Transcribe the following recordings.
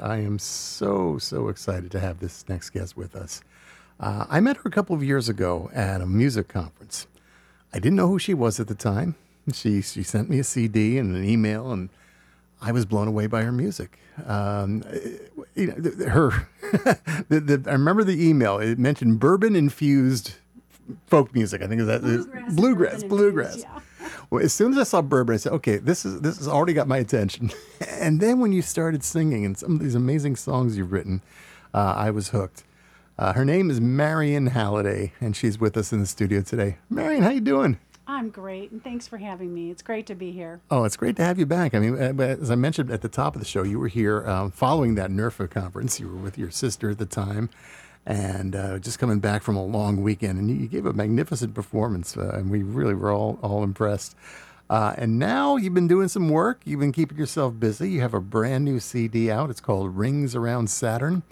I am so, so excited to have this next guest with us. Uh, I met her a couple of years ago at a music conference. I didn't know who she was at the time. She, she sent me a CD and an email, and I was blown away by her music. Um, you know, her, the, the, I remember the email. It mentioned bourbon infused folk music. I think is that Bluegrass, bluegrass, bluegrass. yeah. Well, as soon as I saw bourbon, I said, "Okay, this is this has already got my attention." and then when you started singing and some of these amazing songs you've written, uh, I was hooked. Uh, her name is Marion Halliday, and she's with us in the studio today. Marion, how you doing? I'm great, and thanks for having me. It's great to be here. Oh, it's great to have you back. I mean, uh, as I mentioned at the top of the show, you were here um, following that NERFA conference. You were with your sister at the time, and uh, just coming back from a long weekend, and you, gave a magnificent performance, uh, and we really were all all impressed. Uh, and now you've been doing some work. You've been keeping yourself busy. You have a brand new CD out. It's called Rings Around Saturn.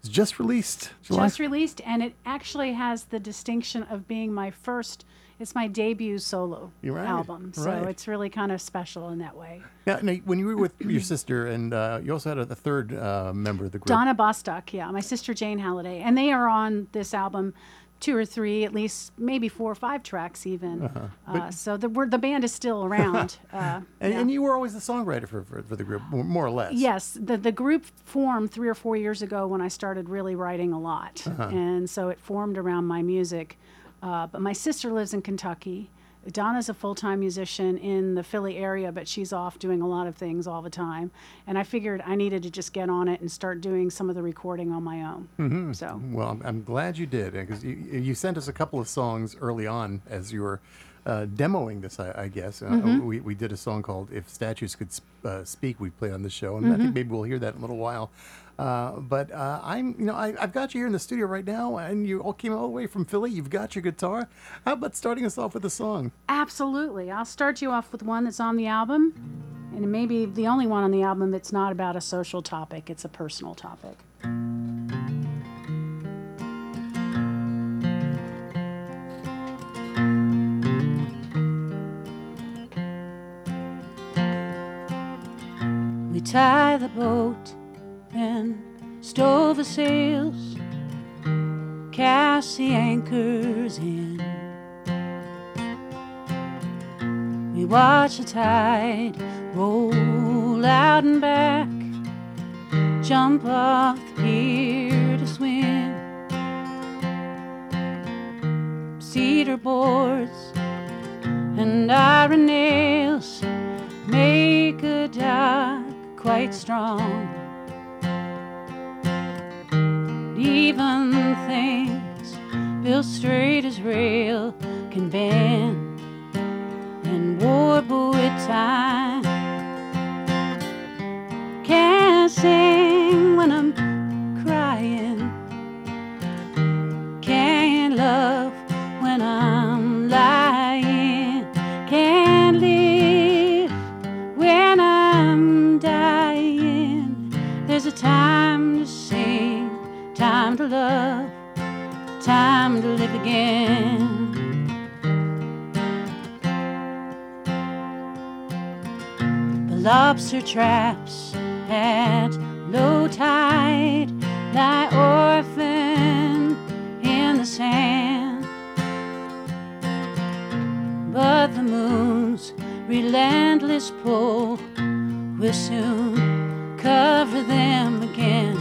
It's just released. July. Just released, and it actually has the distinction of being my first. It's my debut solo right, album, so right. it's really kind of special in that way. now, now, when you were with your sister, and uh, you also had a, a third uh, member of the group. Donna Bostock, yeah, my sister Jane Halliday, and they are on this album, two or three, at least maybe four or five tracks even. uh so the we're, the band is still around. uh, and, yeah. and you were always the songwriter for, for, for the group, more more or less. Yes, the the group formed three or four years ago when I started really writing a lot, and so it formed around my music. Uh, but my sister lives in Kentucky. Donna's a full time musician in the Philly area, but she's off doing a lot of things all the time. And I figured I needed to just get on it and start doing some of the recording on my own. Mm-hmm. So Well, I'm, I'm glad you did because you, you sent us a couple of songs early on as you were uh, demoing this, I, I guess. Uh, Mm-hmm. we, we did a song called "If Statues Could uh, Speak." We played on the show, and I Mm-hmm. think maybe we'll hear that in a little while. Uh, but uh, I'm, you know, I, I've got you here in the studio right now, and you all came all the way from Philly. You've got your guitar. How about starting us off with a song? Absolutely. I'll start you off with one that's on the album, and maybe the only one on the album that's not about a social topic, it's a personal topic. We tie the boat and stow the sails, cast the anchors in. We watch the tide roll out and back, jump off the pier to swim. Cedar boards and iron nails make a dock quite mm. strong. Even things built straight as rail can bend and warble with time. Lobster traps at low tide lie orphaned in the sand. But the moon's relentless pull will soon cover them again.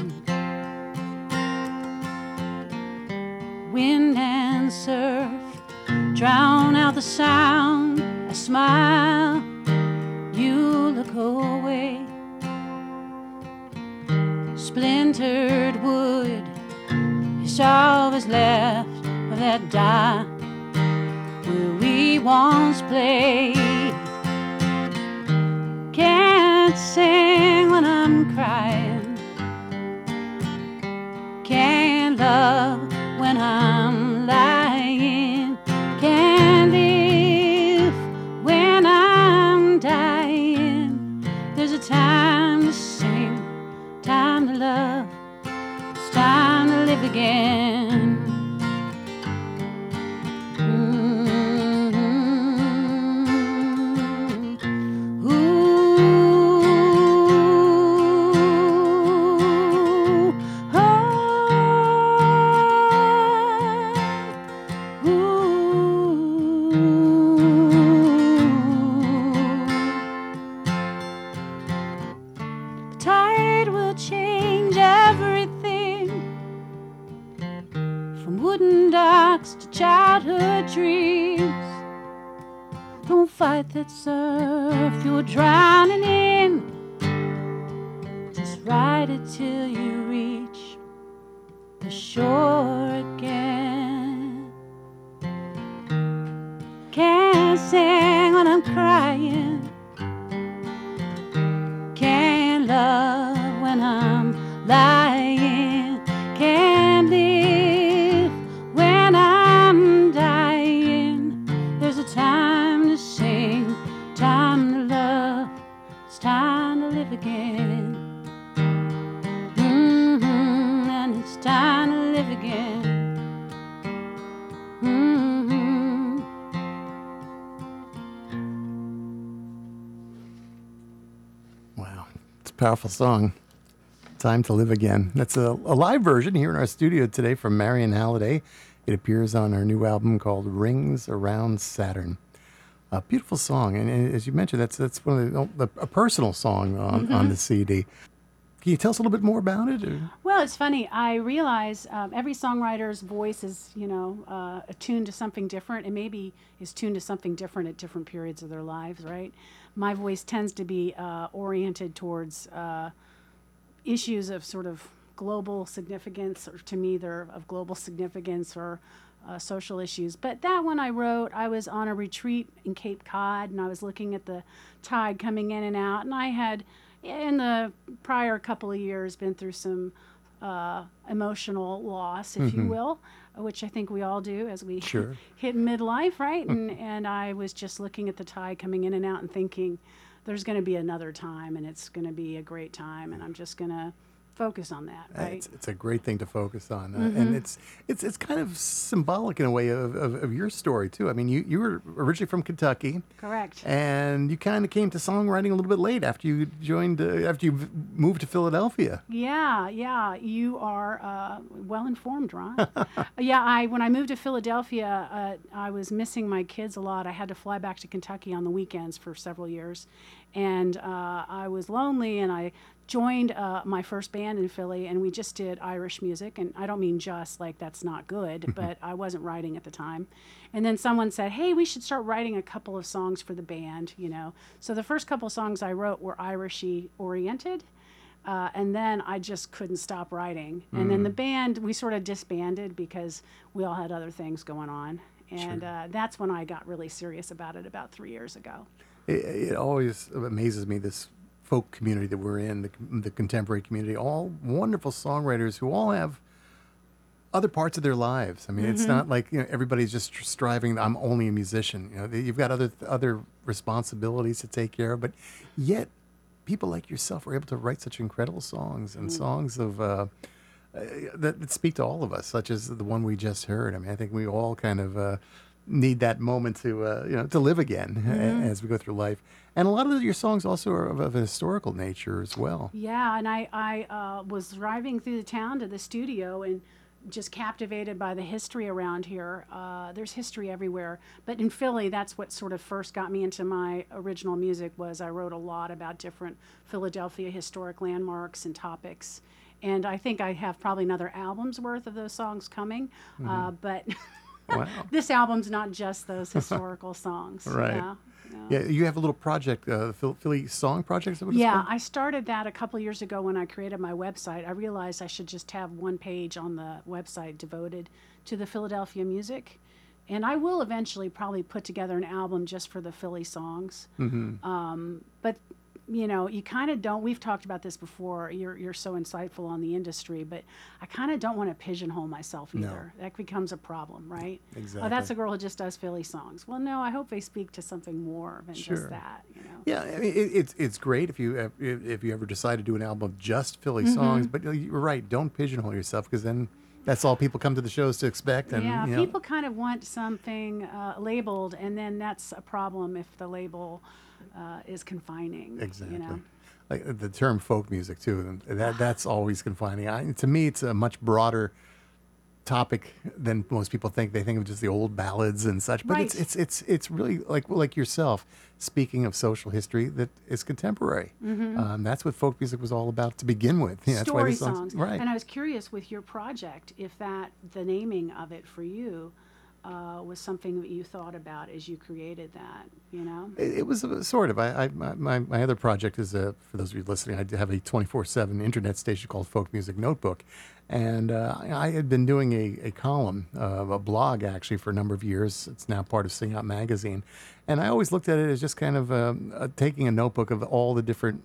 Wind and surf drown out the sound. I smile, away. Splintered wood is always left of that dock where we once played. Can't sing when I'm crying. Can't love when I'm powerful song. Time to Live Again. That's a, a live version here in our studio today from Marion Halliday. It appears on our new album called Rings Around Saturn. A beautiful song, and, and as you mentioned, that's that's one of the, a personal song on, on mm-hmm. the CD. Can you tell us a little bit more about it? or- Well, it's funny. I realize um, every songwriter's voice is, you know, uh, attuned to something different, and maybe is tuned to something different at different periods of their lives, right? My voice tends to be uh, oriented towards uh, issues of sort of global significance, or to me, they're of global significance or uh, social issues. But that one I wrote, I was on a retreat in Cape Cod, and I was looking at the tide coming in and out, and I had, in the prior couple of years, been through some uh, emotional loss, if you will, which I think we all do as we Sure. hit midlife, right? And and I was just looking at the tide coming in and out and thinking, there's going to be another time, and it's going to be a great time, and I'm just going to focus on that, right? It's, it's a great thing to focus on, uh, and it's it's it's kind of symbolic in a way of, of, of your story too. I mean, you you were originally from Kentucky, Correct. and you kind of came to songwriting a little bit late after you joined uh, after you moved to Philadelphia. Yeah, yeah, you are uh, well informed, Ron. yeah, I when I moved to Philadelphia, uh, I was missing my kids a lot. I had to fly back to Kentucky on the weekends for several years, and uh, I was lonely. And I joined uh, my first band in Philly, and we just did Irish music. And I don't mean just like that's not good, but I wasn't writing at the time. And then someone said, "Hey, we should start writing a couple of songs for the band," you know. So the first couple of songs I wrote were Irishy oriented. Uh, and then I just couldn't stop writing. And then the band, we sort of disbanded because we all had other things going on. And uh, that's when I got really serious about it about three years ago. It, it always amazes me this folk community that we're in, the, the contemporary community, all wonderful songwriters who all have other parts of their lives. I mean, it's not like you know everybody's just striving. I'm only a musician. You know, you've got other other responsibilities to take care of, but yet people like yourself are able to write such incredible songs and songs of. Uh, uh, that, that speak to all of us, such as the one we just heard. I mean, I think we all kind of uh, need that moment to, uh, you know, to live again a- as we go through life. And a lot of your songs also are of, of a historical nature as well. Yeah, and I, I uh, was driving through the town to the studio and just captivated by the history around here. Uh, there's history everywhere, but in Philly, that's what sort of first got me into my original music. Was I wrote a lot about different Philadelphia historic landmarks and topics, and I think I have probably another album's worth of those songs coming. Uh, but Wow. this album's not just those historical songs. Right. Yeah, yeah. Yeah, you have a little project, uh, Philly Song Project. Is that what Yeah? I started that a couple years ago when I created my website. I realized I should just have one page on the website devoted to the Philadelphia music. And I will eventually probably put together an album just for the Philly songs. Mm-hmm. Um, but you know, you kind of don't. We've talked about this before. You're you're so insightful on the industry, but I kind of don't want to pigeonhole myself either. No. That becomes a problem, right? Exactly. Oh, that's a girl who just does Philly songs. Well, no, I hope they speak to something more than Sure. just that. You know. Yeah, I mean, it, it's it's great if you if if you ever decide to do an album of just Philly Mm-hmm. songs. But you're right, don't pigeonhole yourself because then that's all people come to the shows to expect. And yeah, you know, people kind of want something uh, labeled, and then that's a problem if the label uh, is confining. Exactly. You know? Like uh, the term folk music too, and that that's always confining. I, to me, it's a much broader topic than most people think. They think of just the old ballads and such, but it's Right. it's it's it's really like like yourself speaking of social history that is contemporary. Um, that's what folk music was all about to begin with. Yeah, that's why story songs, songs. right? And I was curious with your project if that the naming of it for you uh, was something that you thought about as you created that. You know. It, it was a, sort of. I, I my, my other project is a for those of you listening. I have a twenty four seven internet station called Folk Music Notebook, and uh, I had been doing a, a column, uh, a blog actually for a number of years. It's now part of Sing Out magazine, and I always looked at it as just kind of um, uh, taking a notebook of all the different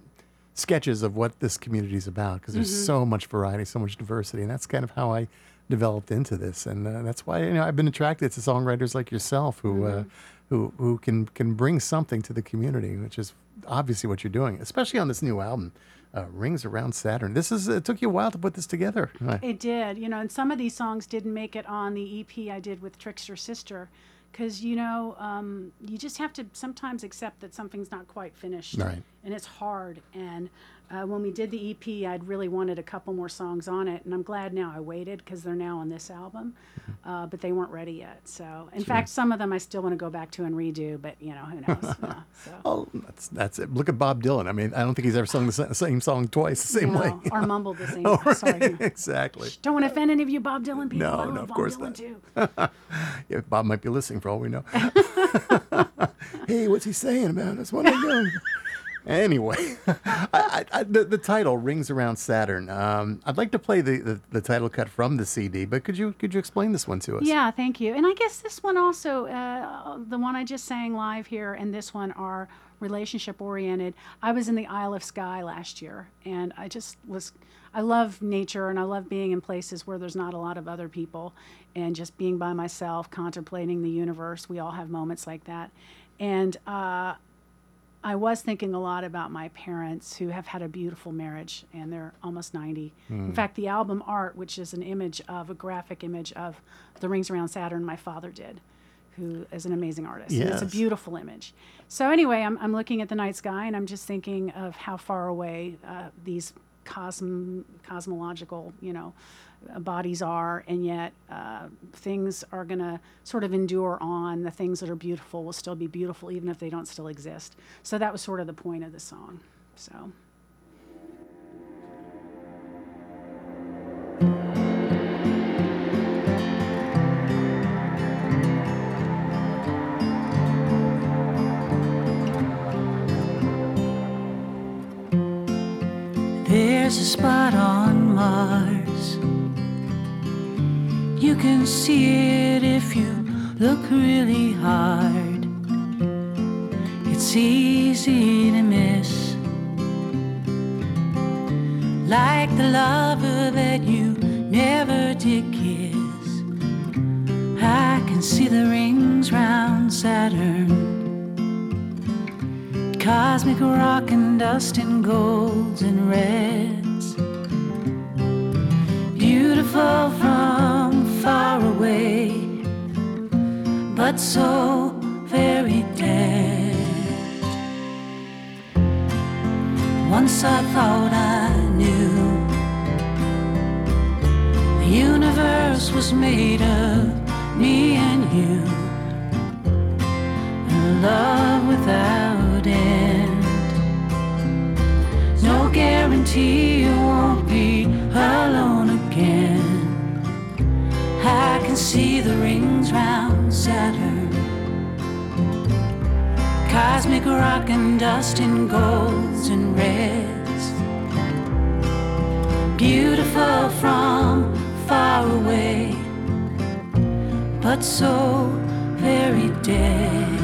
sketches of what this community is about because there's so much variety, so much diversity, and that's kind of how I developed into this, and uh, that's why you know I've been attracted to songwriters like yourself who uh, who who can can bring something to the community, which is obviously what you're doing, especially on this new album, uh, Rings Around Saturn. This is it took you a while to put this together. Uh, It did, you know, and some of these songs didn't make it on the EP I did with Trickster Sister, because you know, um, you just have to sometimes accept that something's not quite finished, Right. And it's hard. And uh, when we did the EP, I'd really wanted a couple more songs on it, and I'm glad now I waited because they're now on this album, uh, but they weren't ready yet. So, in fact, some of them I still want to go back to and redo, but you know, who knows? so. Oh, that's that's it. Look at Bob Dylan. I mean, I don't think he's ever sung the same song twice the same No, way. or mumbled the same. Oh, right. Sorry. exactly. Don't want to offend any of you Bob Dylan people. No, no, of Bob course Dylan not. too. Yeah, Bob might be listening for all we know. hey, what's he saying about us? What are we doing? Anyway, I, I, the, the title rings around Saturn. Um, I'd like to play the, the, the title cut from the CD, but could you could you explain this one to us? Yeah, thank you. And I guess this one also, uh, the one I just sang live here and this one are relationship oriented. I was in the Isle of Skye last year and I just was, I love nature and I love being in places where there's not a lot of other people and just being by myself, contemplating the universe. We all have moments like that. And, uh, I was thinking a lot about my parents who have had a beautiful marriage and they're almost 90. In fact, the album art, which is an image of a graphic image of the rings around Saturn, my father did, who is an amazing artist. And it's a beautiful image. So, anyway, I'm, I'm looking at the night sky and I'm just thinking of how far away uh, these cosm- cosmological, you know, uh, bodies are, and yet uh, things are going to sort of endure on. The things that are beautiful will still be beautiful, even if they don't still exist. So that was sort of the point of the song. So. A spot on Mars. You can see it if you look really hard. It's easy to miss. Like the lover that you never did kiss. I can see the rings round Saturn. Cosmic rock and dust and golds and reds. Beautiful from far away, but so very dead. Once I thought I knew the universe was made of me and you and love without end. No guarantee you won't be alone Cosmic rock and dust in golds and reds. Beautiful from far away, but so very dead.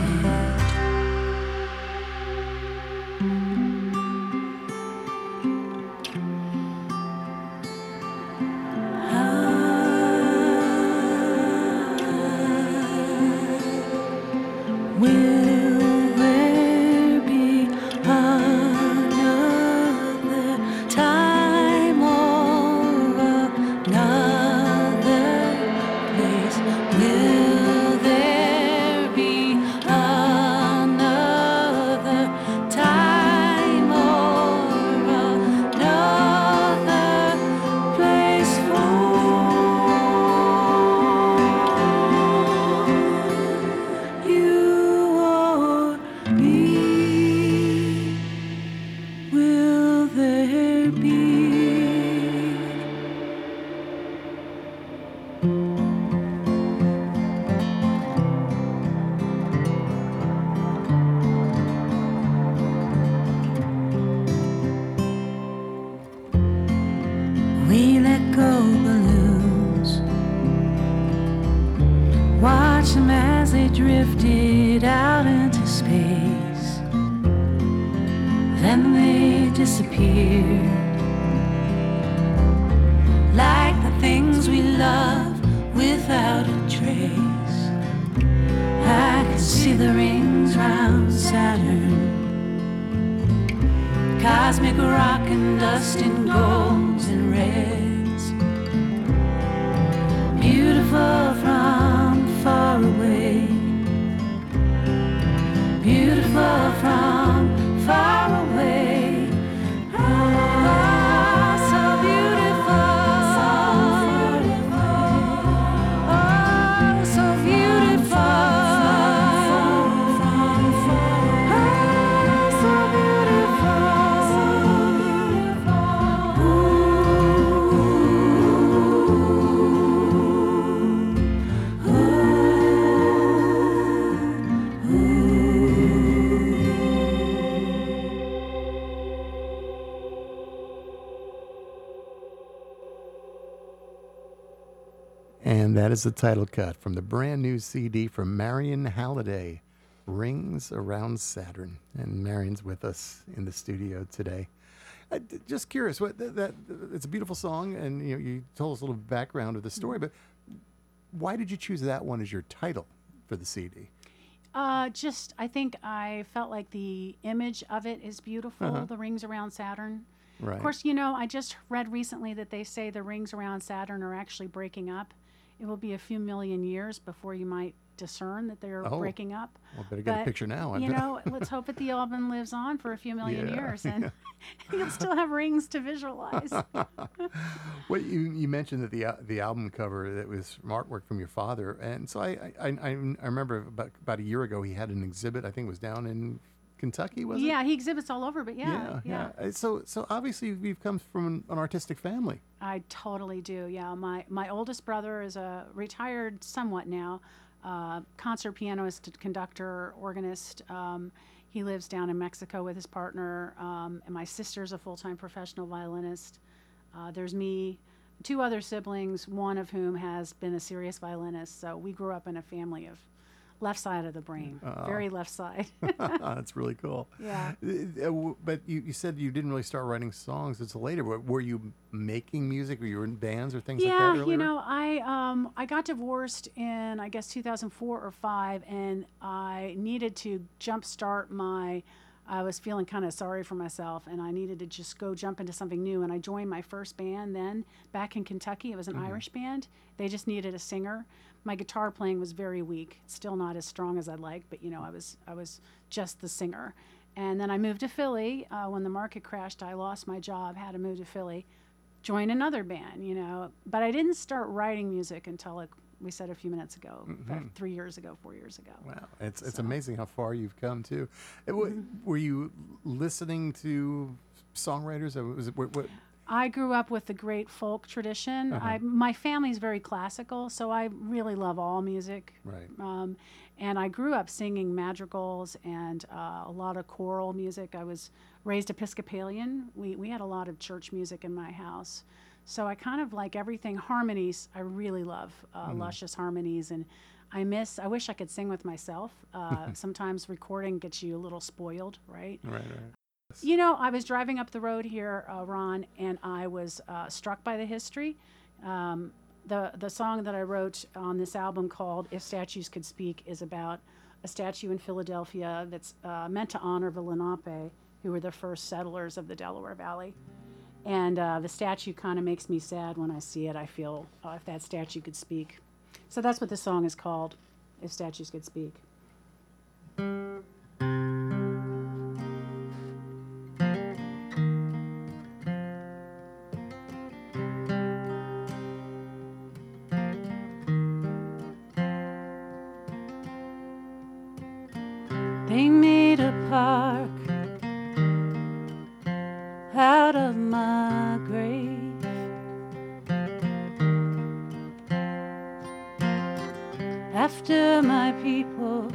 Watch them as they drifted out into space. Then they disappeared. Like the things we love without a trace. I can see the rings round Saturn. Cosmic rock and dust in golds and reds. Beautiful from far away. Beautiful from far away. That is the title cut from the brand new CD from Marion Halliday, Rings Around Saturn. And Marion's with us in the studio today. Uh, d- just curious, what that, that it's a beautiful song, and you know, you told us a little background of the story, but why did you choose that one as your title for the CD? Uh, just, I think I felt like the image of it is beautiful. The rings around Saturn. Right. Of course, you know, I just read recently that they say the rings around Saturn are actually breaking up. It will be a few million years before you might discern that they're Oh. breaking up. Well, better get a But, picture now. You know, let's hope that the album lives on for a few million Yeah, years and you'll still have rings to visualize. Well, you, you mentioned that the al- the album cover that was from artwork from your father, and so I I, I, I remember about about a year ago he had an exhibit. I think it was down in Kentucky, was it? yeah, he exhibits all over, but yeah, yeah, yeah. yeah. Uh, So so obviously you've come from an, an artistic family. I totally do. Yeah, my my oldest brother is a retired, somewhat now, uh, concert pianist, conductor, organist. Um, he lives down in Mexico with his partner, um, and my sister's a full-time professional violinist. Uh, there's me, two other siblings, one of whom has been a serious violinist. So we grew up in a family of left side of the brain, very left side. That's really cool. Yeah. Uh, uh, But you, you said you didn't really start writing songs until later. Were, were you making music? Were you in bands or things yeah, like that earlier? you know, I um I got divorced in I guess 2004 or five, and I needed to jumpstart my. I was feeling kind of sorry for myself, and I needed to just go jump into something new. And I joined my first band then back in Kentucky. It was an Irish band. They just needed a singer. My guitar playing was very weak. Still not as strong as I'd like, but you know, I was I was just the singer. And then I moved to Philly uh, when the market crashed. I lost my job, had to move to Philly join another band, you know. But I didn't start writing music until, like we said a few minutes ago, about three years ago, four years ago. Wow, it's it's amazing how far you've come too. Wa- Mm-hmm. Were you listening to songwriters? Or was it what, what, I grew up with the great folk tradition. I, my family's very classical, so I really love all music. right? Um, and I grew up singing madrigals and uh, a lot of choral music. I was raised Episcopalian. We, we had a lot of church music in my house. So I kind of like everything harmonies. I really love uh, luscious harmonies. And I miss, I wish I could sing with myself. Uh, sometimes recording gets you a little spoiled, right? Right, right. You know, I was driving up the road here, uh, Ron, and I was uh, struck by the history. Um, the the song that I wrote on this album called "If Statues Could Speak" is about a statue in Philadelphia that's uh, meant to honor the Lenape, who were the first settlers of the Delaware Valley. And uh, the statue kind of makes me sad when I see it. I feel uh, if that statue could speak. So that's what the song is called, "If Statues Could Speak." After my people,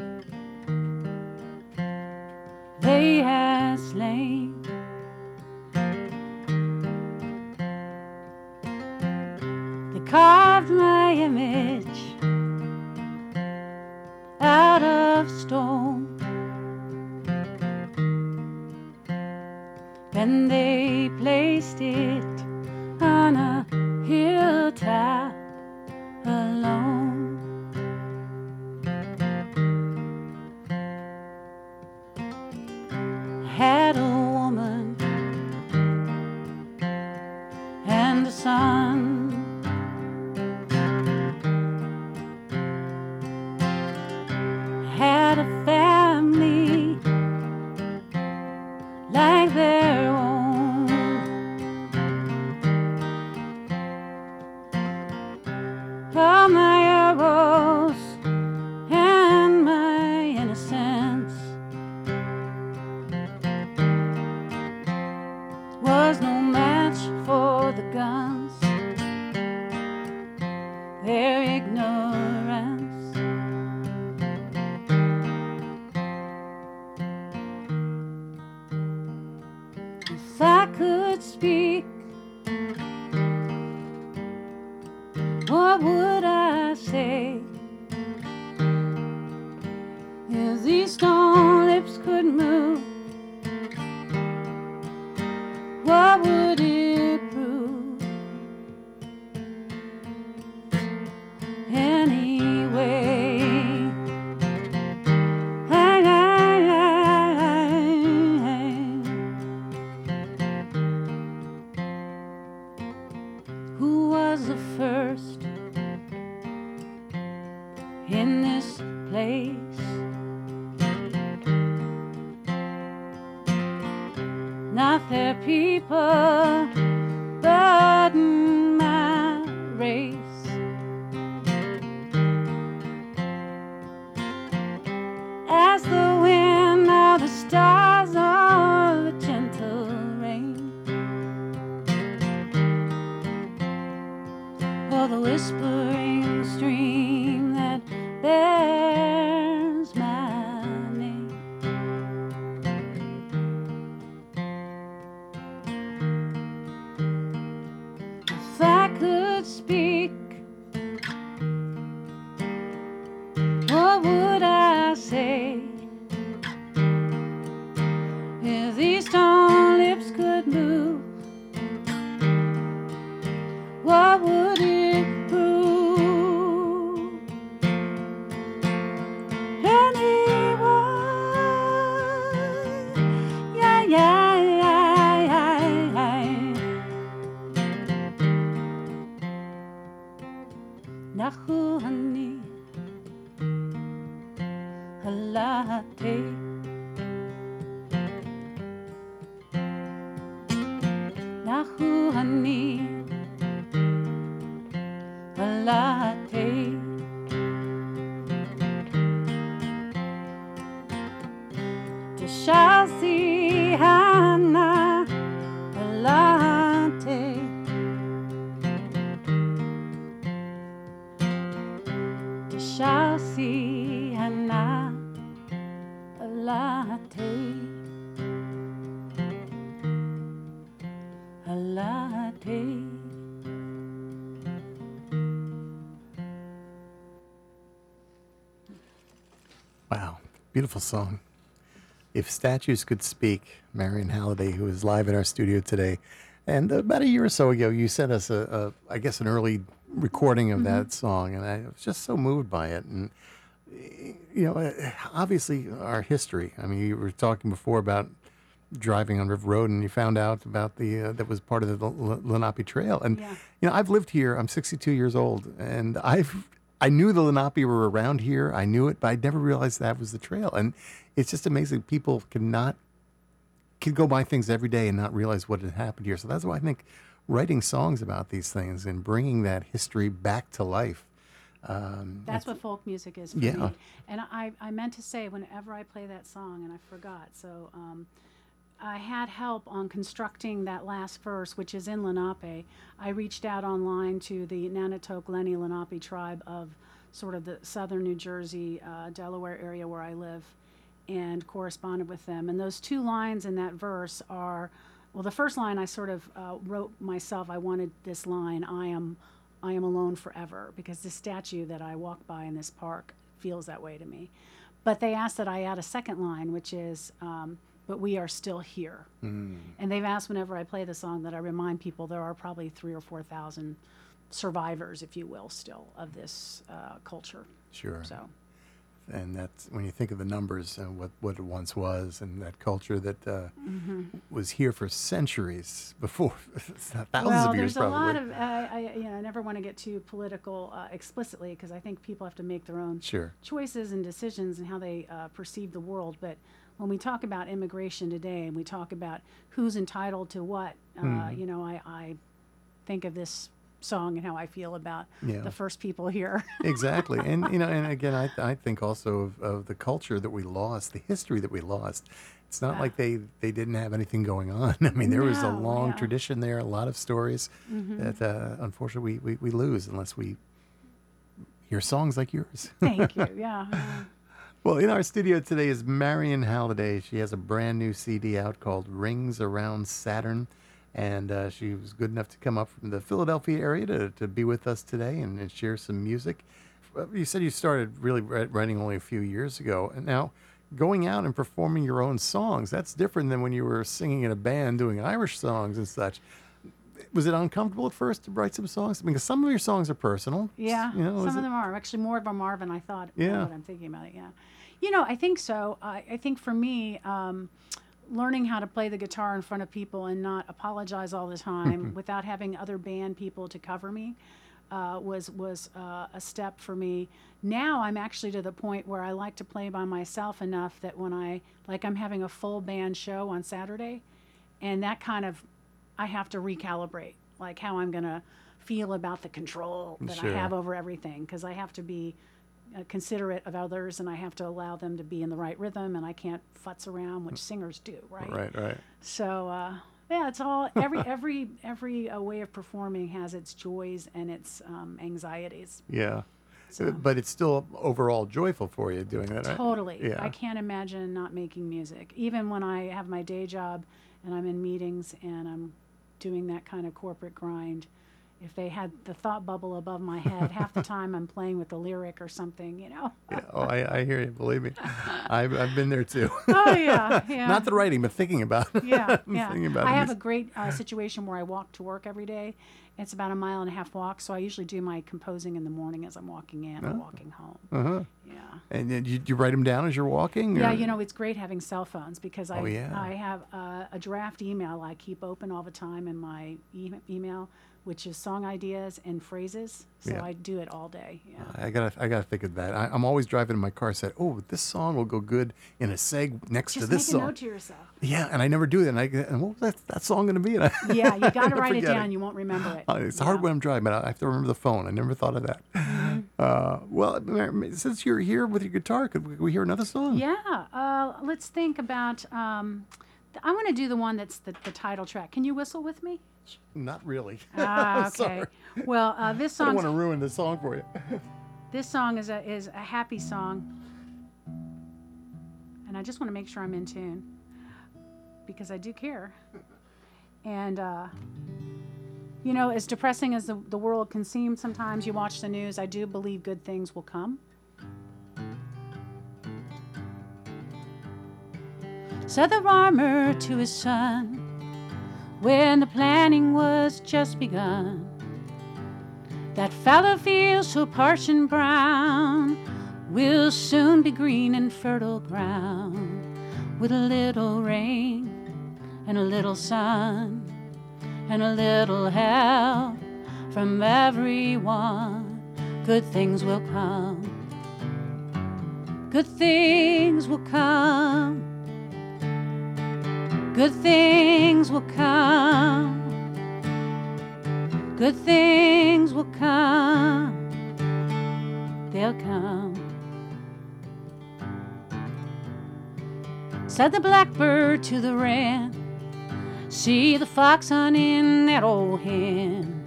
say? Beautiful song. If statues could speak, Marion Halliday, who is live in our studio today, and about a year or so ago, you sent us a, a I guess, an early recording of that song, and I was just so moved by it. And you know, obviously our history. I mean, you were talking before about driving on River Road, and you found out about the uh, that was part of the Lenape Trail. And Yeah. you know, I've lived here. I'm 62 years old, and I've I knew the Lenape were around here. I knew it, but I never realized that was the trail. And it's just amazing. People cannot can go by things every day and not realize what had happened here. So that's why I think writing songs about these things and bringing that history back to life. Um, That's what folk music is for Yeah. me. And I, I meant to say whenever I play that song, and I forgot. So um, I had help on constructing that last verse, which is in Lenape. I reached out online to the Nanticoke Lenni Lenape tribe of sort of the southern New Jersey, uh, Delaware area where I live, and corresponded with them. And those two lines in that verse are, well, the first line I sort of uh, wrote myself. I wanted this line, I am I am alone forever because the statue that I walk by in this park feels that way to me. But they asked that I add a second line, which is, um, but we are still here. And they've asked whenever I play the song that I remind people there are probably three or 4,000 survivors, if you will, still of this uh, culture. Sure. So, and that's when you think of the numbers and what, what it once was and that culture that uh, Mm-hmm. was here for centuries before thousands well, of years there's a lot of, uh, I, you know, I never want to get too political uh, explicitly because I think people have to make their own sure choices and decisions and how they uh, perceive the world. But when we talk about immigration today and we talk about who's entitled to what, uh, Hmm. you know, I, I think of this song and how I feel about Yeah. the first people here. exactly and you know and again i, I think also of, of the culture that we lost the history that we lost it's not like they they didn't have anything going on i mean there was a long yeah. tradition there a lot of stories that uh, unfortunately we, we, we lose unless we hear songs like yours Thank you. Yeah. Well, in our studio today is Marion Halliday. She has a brand new CD out called Rings Around Saturn. And uh, she was good enough to come up from the Philadelphia area to, to be with us today and, and share some music. You said you started really writing only a few years ago. And now going out and performing your own songs, that's different than when you were singing in a band doing Irish songs and such. Was it uncomfortable at first to write some songs? Because some of your songs are personal. Yeah, You know, some of it- them are actually more of them are than I thought. Yeah. that I'm thinking about it. Yeah, you know, I think so. I, I think for me, um, learning how to play the guitar in front of people and not apologize all the time without having other band people to cover me uh, was was uh, a step for me. Now I'm actually to the point where I like to play by myself enough that when I like I'm having a full band show on Saturday, and that kind of I have to recalibrate like how I'm gonna feel about the control that Sure. I have over everything because I have to be uh, considerate of others and I have to allow them to be in the right rhythm and I can't futz around, which singers do, right? Right, right. So uh, yeah, it's all every every every uh, way of performing has its joys and its um, anxieties. Yeah. Uh, But it's still overall joyful for you doing that, right? Totally. Yeah. I can't imagine not making music. Even when I have my day job and I'm in meetings and I'm doing that kind of corporate grind, if they had the thought bubble above my head, half the time I'm playing with the lyric or something, you know. Yeah. Oh, I, I hear you. Believe me, I've, I've been there too. Oh yeah, yeah. Not the writing, but thinking about. it. yeah, yeah. thinking about I have a great uh, situation where I walk to work every day. It's about a mile and a half walk, so I usually do my composing in the morning as I'm walking in or walking home. Uh-huh. Yeah. And then you, you write them down as you're walking. Yeah, or- you know, it's great having cell phones because I, Oh, yeah. I have uh, a draft email I keep open all the time in my e- email, which is song ideas and phrases. So Yeah. I do it all day. Yeah. I gotta, I gotta think of that. I, I'm always driving in my car. Said, "Oh, this song will go good in a seg next Just to this song." Just make a song." note to yourself. Yeah, and I never do that. And I, and what was that, that song going to be? And I, Yeah, you got to write it down. You won't remember it. Uh, It's hard Yeah. when I'm driving, but I have to remember the phone. I never thought of that. Mm-hmm. Uh, well, since you're here with your guitar, could we, we hear another song? Yeah, uh, let's think about. Um, I want to do the one that's the, the title track. Can you whistle with me? Not really. Ah, okay. Well, uh, this song. I don't want to ruin the song for you. this song is a is a happy song, and I just want to make sure I'm in tune because I do care. And uh, you know, as depressing as the, the world can seem, sometimes you watch the news. I do believe good things will come. Said the farmer to his son when the planting was just begun. That fallow field so parched and brown will soon be green and fertile ground with a little rain and a little sun and a little help from everyone. Good things will come. Good things will come. Good things will come. Good things will come. They'll come. Said the blackbird to the wren. See the fox hunting that old hen.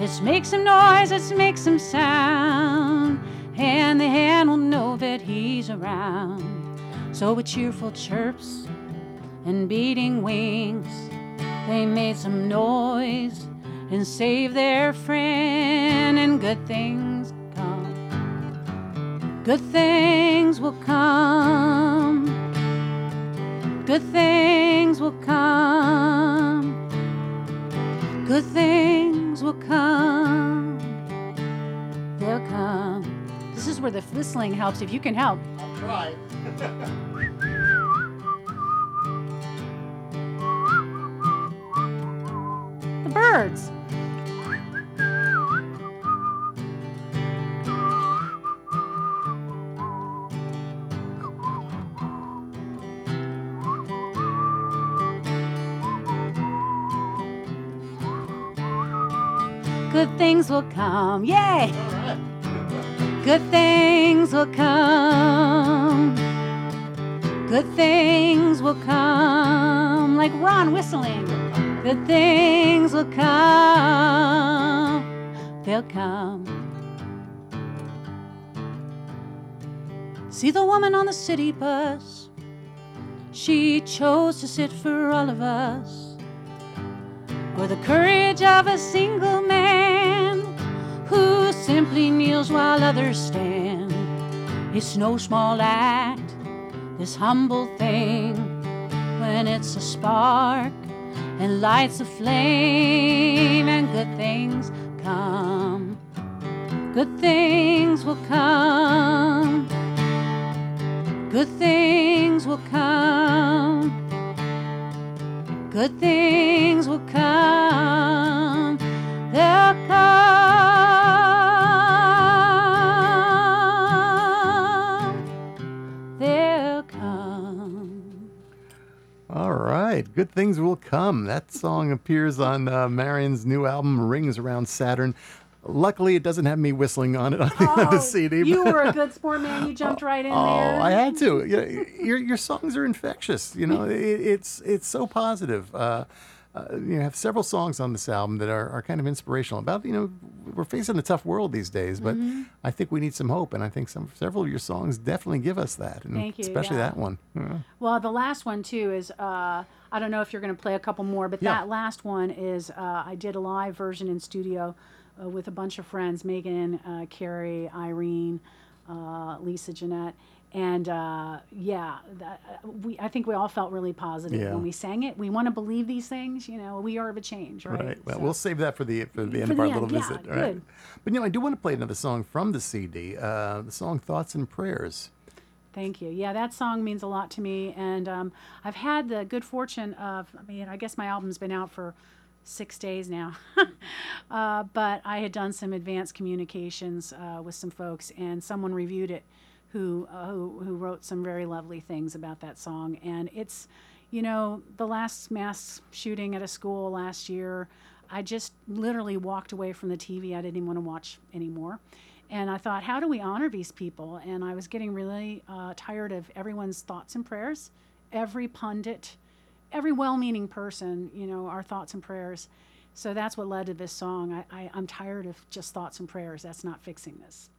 Let's make some noise, let's make some sound. And the hen will know that he's around. So with cheerful chirps and beating wings, they made some noise and saved their friend, and good things come. Good things will come. Good things will come. Good things will come. They'll come. This is where the whistling helps if you can help. I'll try. birds. Good things will come. Yay! Good things will come. Good things will come. Like Ron whistling. Good things will come. They'll come. See the woman on the city bus. She chose to sit for all of us or the courage of a single man who simply kneels while others stand. It's no small act, this humble thing, when it's a spark and lights a flame, and good things come. Good things will come. Good things will come. Good things will come. They'll come. Right, good things will come. That song appears on uh, Marion's new album, Rings Around Saturn. Luckily, it doesn't have me whistling on it on the, on the CD. Oh, you were a good sport, man. You jumped right in Oh, there. I had to. You know, your your songs are infectious. You know, it, it's it's so positive. Uh, uh, you have several songs on this album that are, are kind of inspirational. About you know, we're facing a tough world these days, but Mm-hmm. I think we need some hope, and I think some several of your songs definitely give us that. And Thank you, Especially yeah. that one. Yeah. Well, the last one too is uh, I don't know if you're going to play a couple more, but Yeah. that last one is uh, I did a live version in studio uh, with a bunch of friends: Megan, uh, Carrie, Irene, uh, Lisa, Jeanette, and uh, yeah, that, uh, we I think we all felt really positive Yeah. when we sang it. We want to believe these things, you know. We are of a change, right? Right. Well, So- we'll save that for the for the end For of the our end, little yeah, visit. all right? But you know, I do want to play another song from the CD. Uh, the song "Thoughts and Prayers." Thank you. Yeah, that song means a lot to me, and um, I've had the good fortune of. I mean, I guess my album's been out for six days now, uh, but I had done some advanced communications uh, with some folks, and someone reviewed it, who uh, who who wrote some very lovely things about that song, and it's, you know, the last mass shooting at a school last year. I just literally walked away from the TV. I didn't even want to watch anymore. And I thought, how do we honor these people? And I was getting really uh, tired of everyone's thoughts and prayers, every pundit, every well meaning person, you know, our thoughts and prayers. So that's what led to this song. I, I, I'm tired of just thoughts and prayers. That's not fixing this.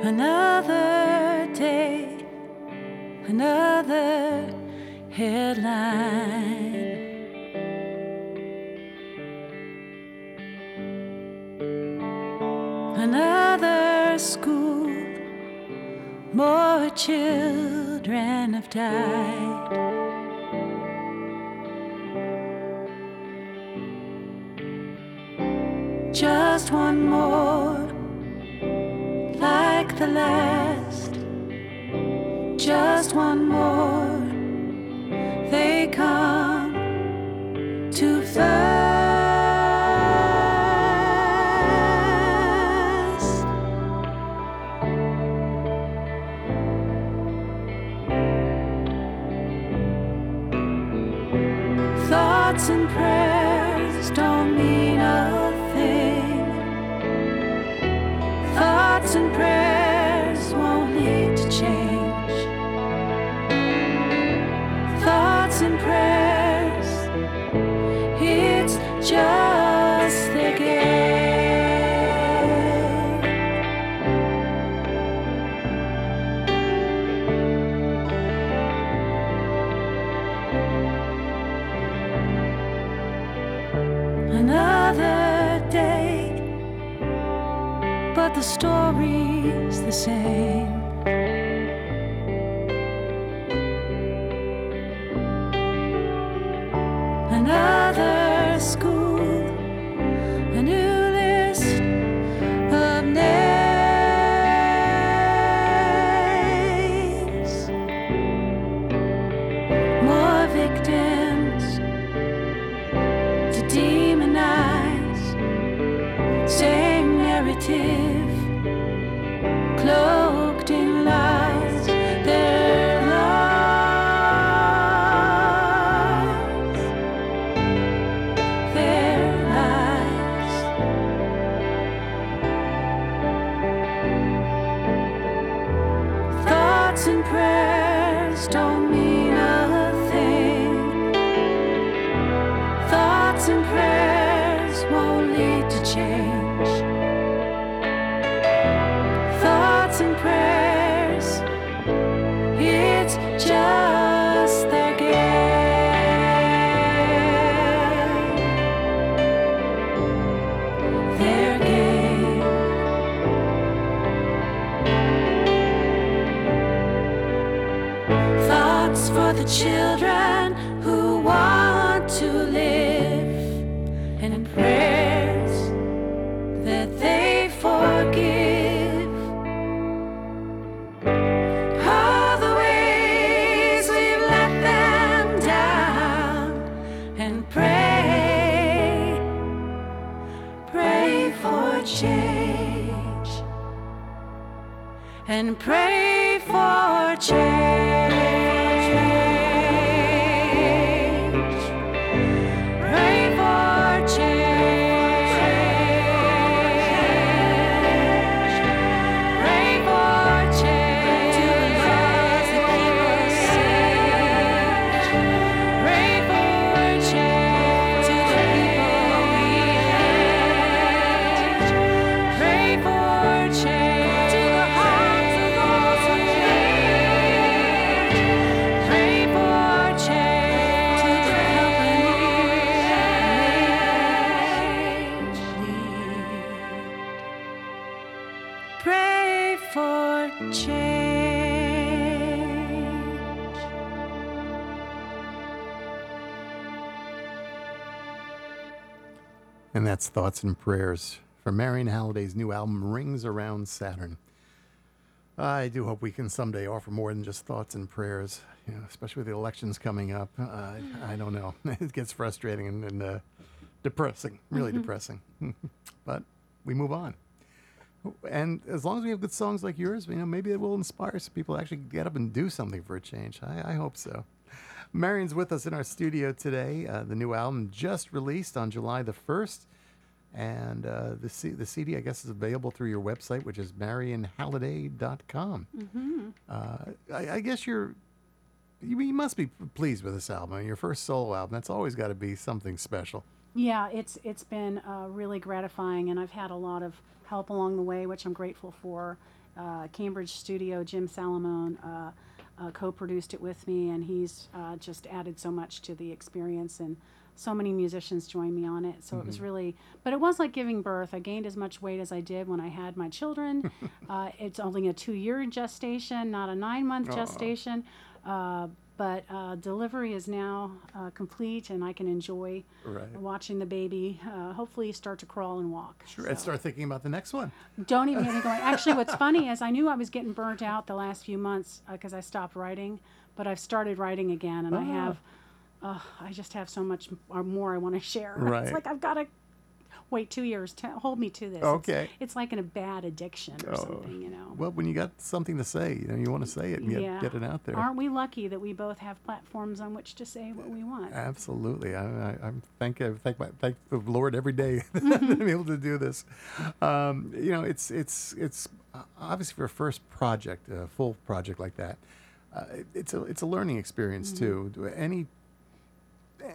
Another day, another headline. Children have died. Just one more like the last. Just one more, but the story's the same. Another and pray for change. That's Thoughts and Prayers from Marion Halliday's new album, Rings Around Saturn. I do hope we can someday offer more than just thoughts and prayers, you know, especially with the elections coming up. Uh, I, don't know. It gets frustrating and, and uh, depressing, really depressing. but we move on. And as long as we have good songs like yours, you know, maybe it will inspire some people to actually get up and do something for a change. I, I hope so. Marion's with us in our studio today. Uh, the new album just released on July the 1st. And uh, the, C- the CD, I guess, is available through your website, which is marionhalliday.com. Uh, I, I guess you're, you, you must be pleased with this album. Your first solo album. That's always got to be something special. Yeah, it's it's been uh, really gratifying, and I've had a lot of help along the way, which I'm grateful for. Uh, Cambridge studio, Jim Salamone uh, uh, co-produced it with me, and he's uh, just added so much to the experience, and so many musicians joined me on it. So it was really, but it was like giving birth. I gained as much weight as I did when I had my children. uh, it's only a two-year gestation, not a nine-month gestation. Uh, but uh, delivery is now uh, complete, and I can enjoy Right. watching the baby uh, hopefully start to crawl and walk. Sure. And So, start thinking about the next one. don't even get me going. Actually, what's funny is I knew I was getting burnt out the last few months because I stopped writing, but I've started writing again, and I Ah. have, uh, I just have so much more I want to share. Right. It's like I've got to wait two years to hold me to this. Okay. It's, like in a bad addiction or Oh. something, you know. Well, when you got something to say, you know, you want to say it and get, yeah. get it out there. Aren't we lucky that we both have platforms on which to say what we want? Absolutely. I, I, I'm thank I thank my thank the Lord every day Mm-hmm. that I'm able to do this. Um, you know, it's it's it's uh, obviously for a first project, a full project like that. Uh, it's a it's a learning experience Mm-hmm. too. Any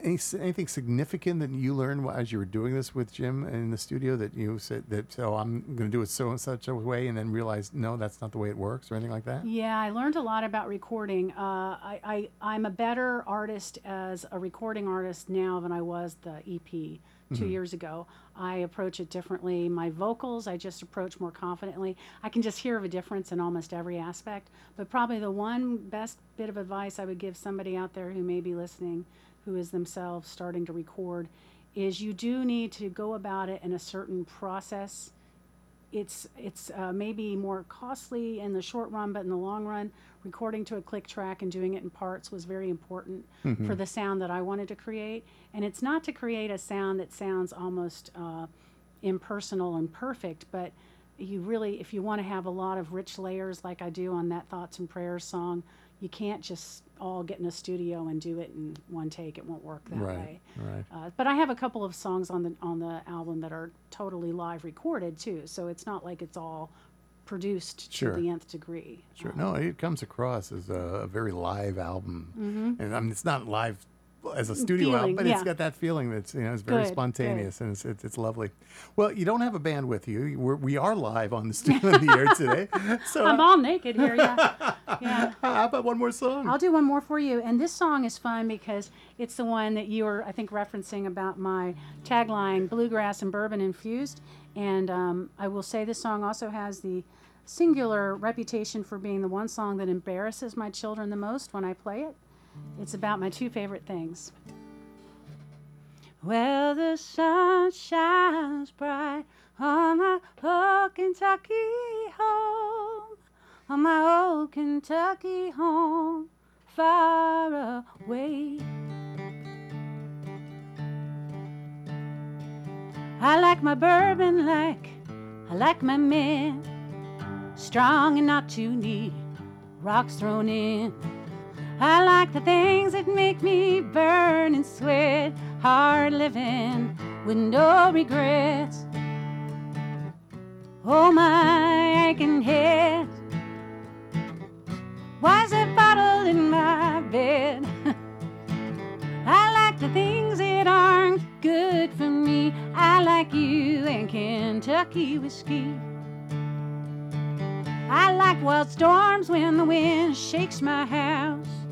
any anything significant that you learned as you were doing this with Jim in the studio that you said that so I'm going to do it so and such a way and then realize no that's not the way it works or anything like that. Yeah, I learned a lot about recording. Uh, I, I, I'm a better artist as a recording artist now than I was the EP 2 years ago. I approach it differently. My vocals, I just approach more confidently. I can just hear of a difference in almost every aspect. But probably the one best bit of advice I would give somebody out there who may be listening, who is themselves starting to record, is you do need to go about it in a certain process it's it's uh, maybe more costly in the short run, but in the long run, recording to a click track and doing it in parts was very important for the sound that I wanted to create. And it's not to create a sound that sounds almost uh, impersonal and perfect, but you really, if you want to have a lot of rich layers like I do on that Thoughts and Prayers song, you can't just all get in a studio and do it in one take. It won't work that Right, way. right. Uh, but I have a couple of songs on the on the album that are totally live recorded too, so it's not like it's all produced Sure. to the nth degree. Sure. No, it comes across as a, a very live album, and I mean it's not live as a studio album. Feeling, but it's yeah. got that feeling that's you know it's very Good, spontaneous and it's, it's it's lovely. Well, you don't have a band with you. We're, we are live on the studio in the air today. So I'm all naked here, yeah. yeah. how about one more song? I'll do one more for you. And this song is fun because it's the one that you were, I think, referencing about my tagline, bluegrass and bourbon infused. And um, I will say this song also has the singular reputation for being the one song that embarrasses my children the most when I play it. It's about my two favorite things. Well, the sun shines bright on my old Kentucky home, on my old Kentucky home, far away. I like my bourbon like I like my men, strong and not too neat, rocks thrown in. I like the things that make me burn and sweat, hard living with no regrets. Oh, my aching head. Why's that bottle in my bed? I like the things that aren't good for me. I like you and Kentucky whiskey. I like wild storms when the wind shakes my house.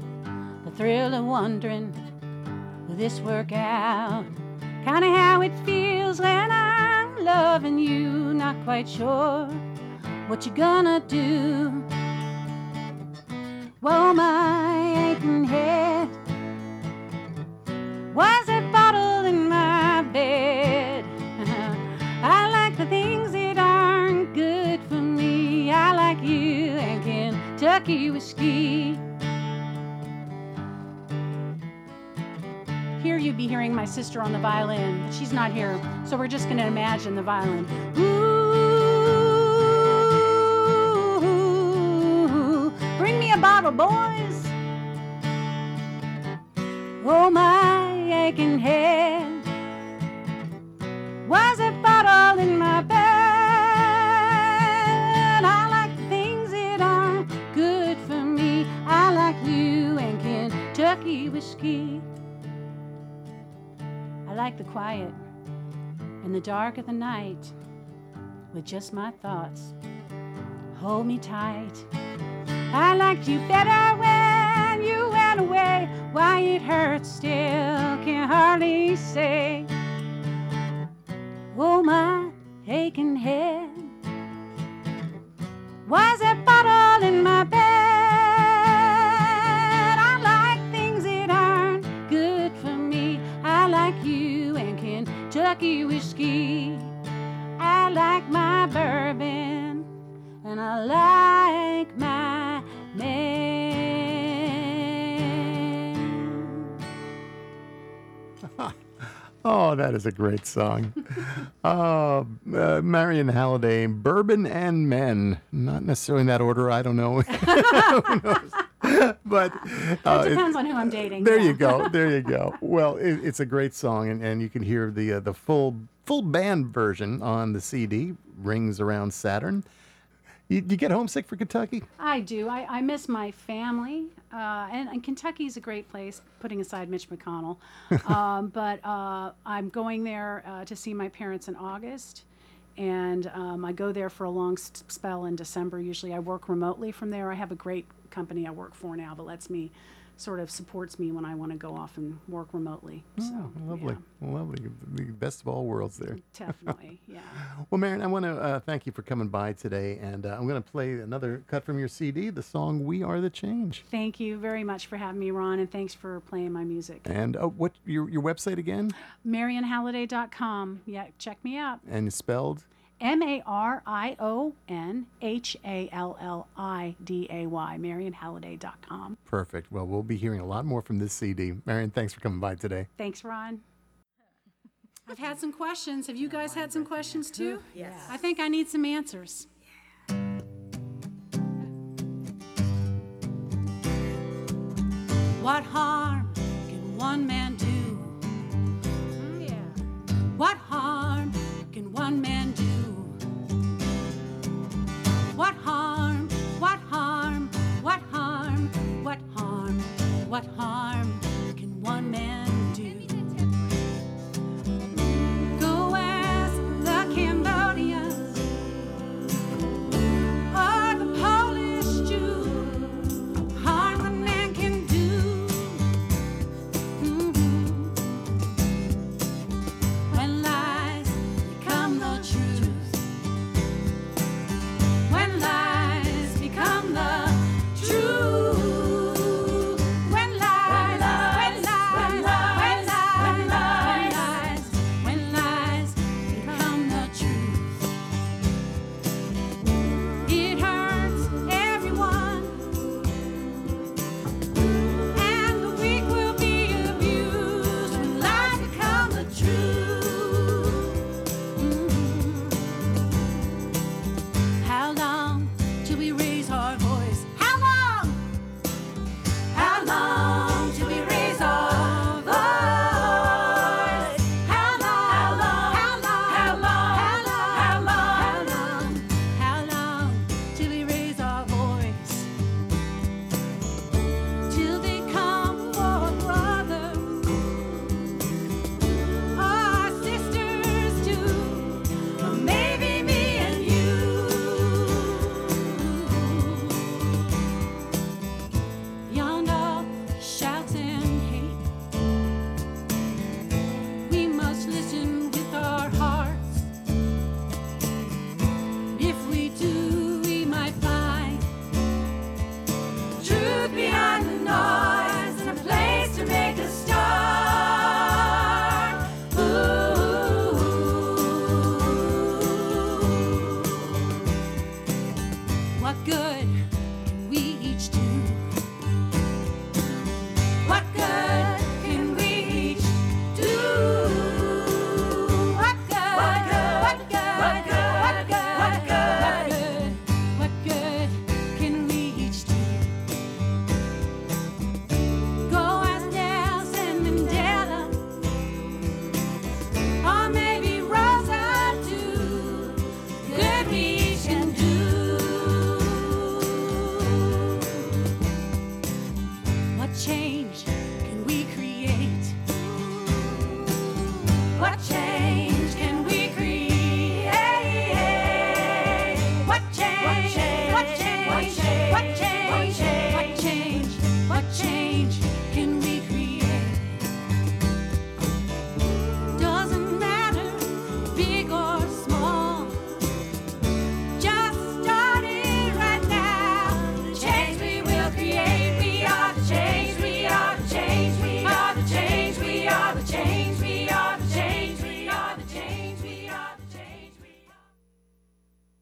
The thrill of wondering, will this work out? Kinda how it feels when I'm loving you, not quite sure what you're gonna do. Whoa, my aching head. Was that bottle in my bed? I like the things that aren't good for me. I like you and Kentucky whiskey. You'd be hearing my sister on the violin, but she's not here, so we're just gonna imagine the violin. Ooh, bring me a bottle, boys. Oh, my aching head. Why's that bottle in my bed? I like the quiet in the dark of the night with just my thoughts. Hold me tight. I liked you better when you went away. Why it hurts still, can hardly say. Oh, my aching head. Why's that bottle Whiskey. I like my bourbon and I like my man. Oh, that is a great song. uh, uh, Marion Halliday, Bourbon and Men. Not necessarily in that order. I don't know. But uh, it- Depends on who I'm dating. there yeah. you go. There you go. Well, it, it's a great song, and, and you can hear the uh, the full full band version on the CD. Rings around Saturn. You, you get homesick for Kentucky? I do. I, I miss my family, uh, and, and Kentucky is a great place, putting aside Mitch McConnell. um, but uh, I'm going there uh, to see my parents in August, and um, I go there for a long spell in December. Usually, I work remotely from there. I have a great company I work for now that lets me sort of supports me when I want to go off and work remotely. So Oh, lovely, yeah, lovely. The best of all worlds there. definitely, yeah. Well, Marion, I want to uh, thank you for coming by today, and uh, I'm going to play another cut from your CD, the song "We Are the Change." Thank you very much for having me, Ron, and thanks for playing my music. And uh, what your your website again? MarionHalliday.com. Yeah, check me out. And it's spelled M A R I O N H A L L I D A Y. MarionHalliday.com. perfect. Well, we'll be hearing a lot more from this CD. Marion, thanks for coming by today. Thanks, Ron. I've had some questions. Have you guys had some questions too? Yes. I think I need some answers. What harm can one man do? Oh, yeah. What harm can one man What harm, what harm, what harm, what harm, what harm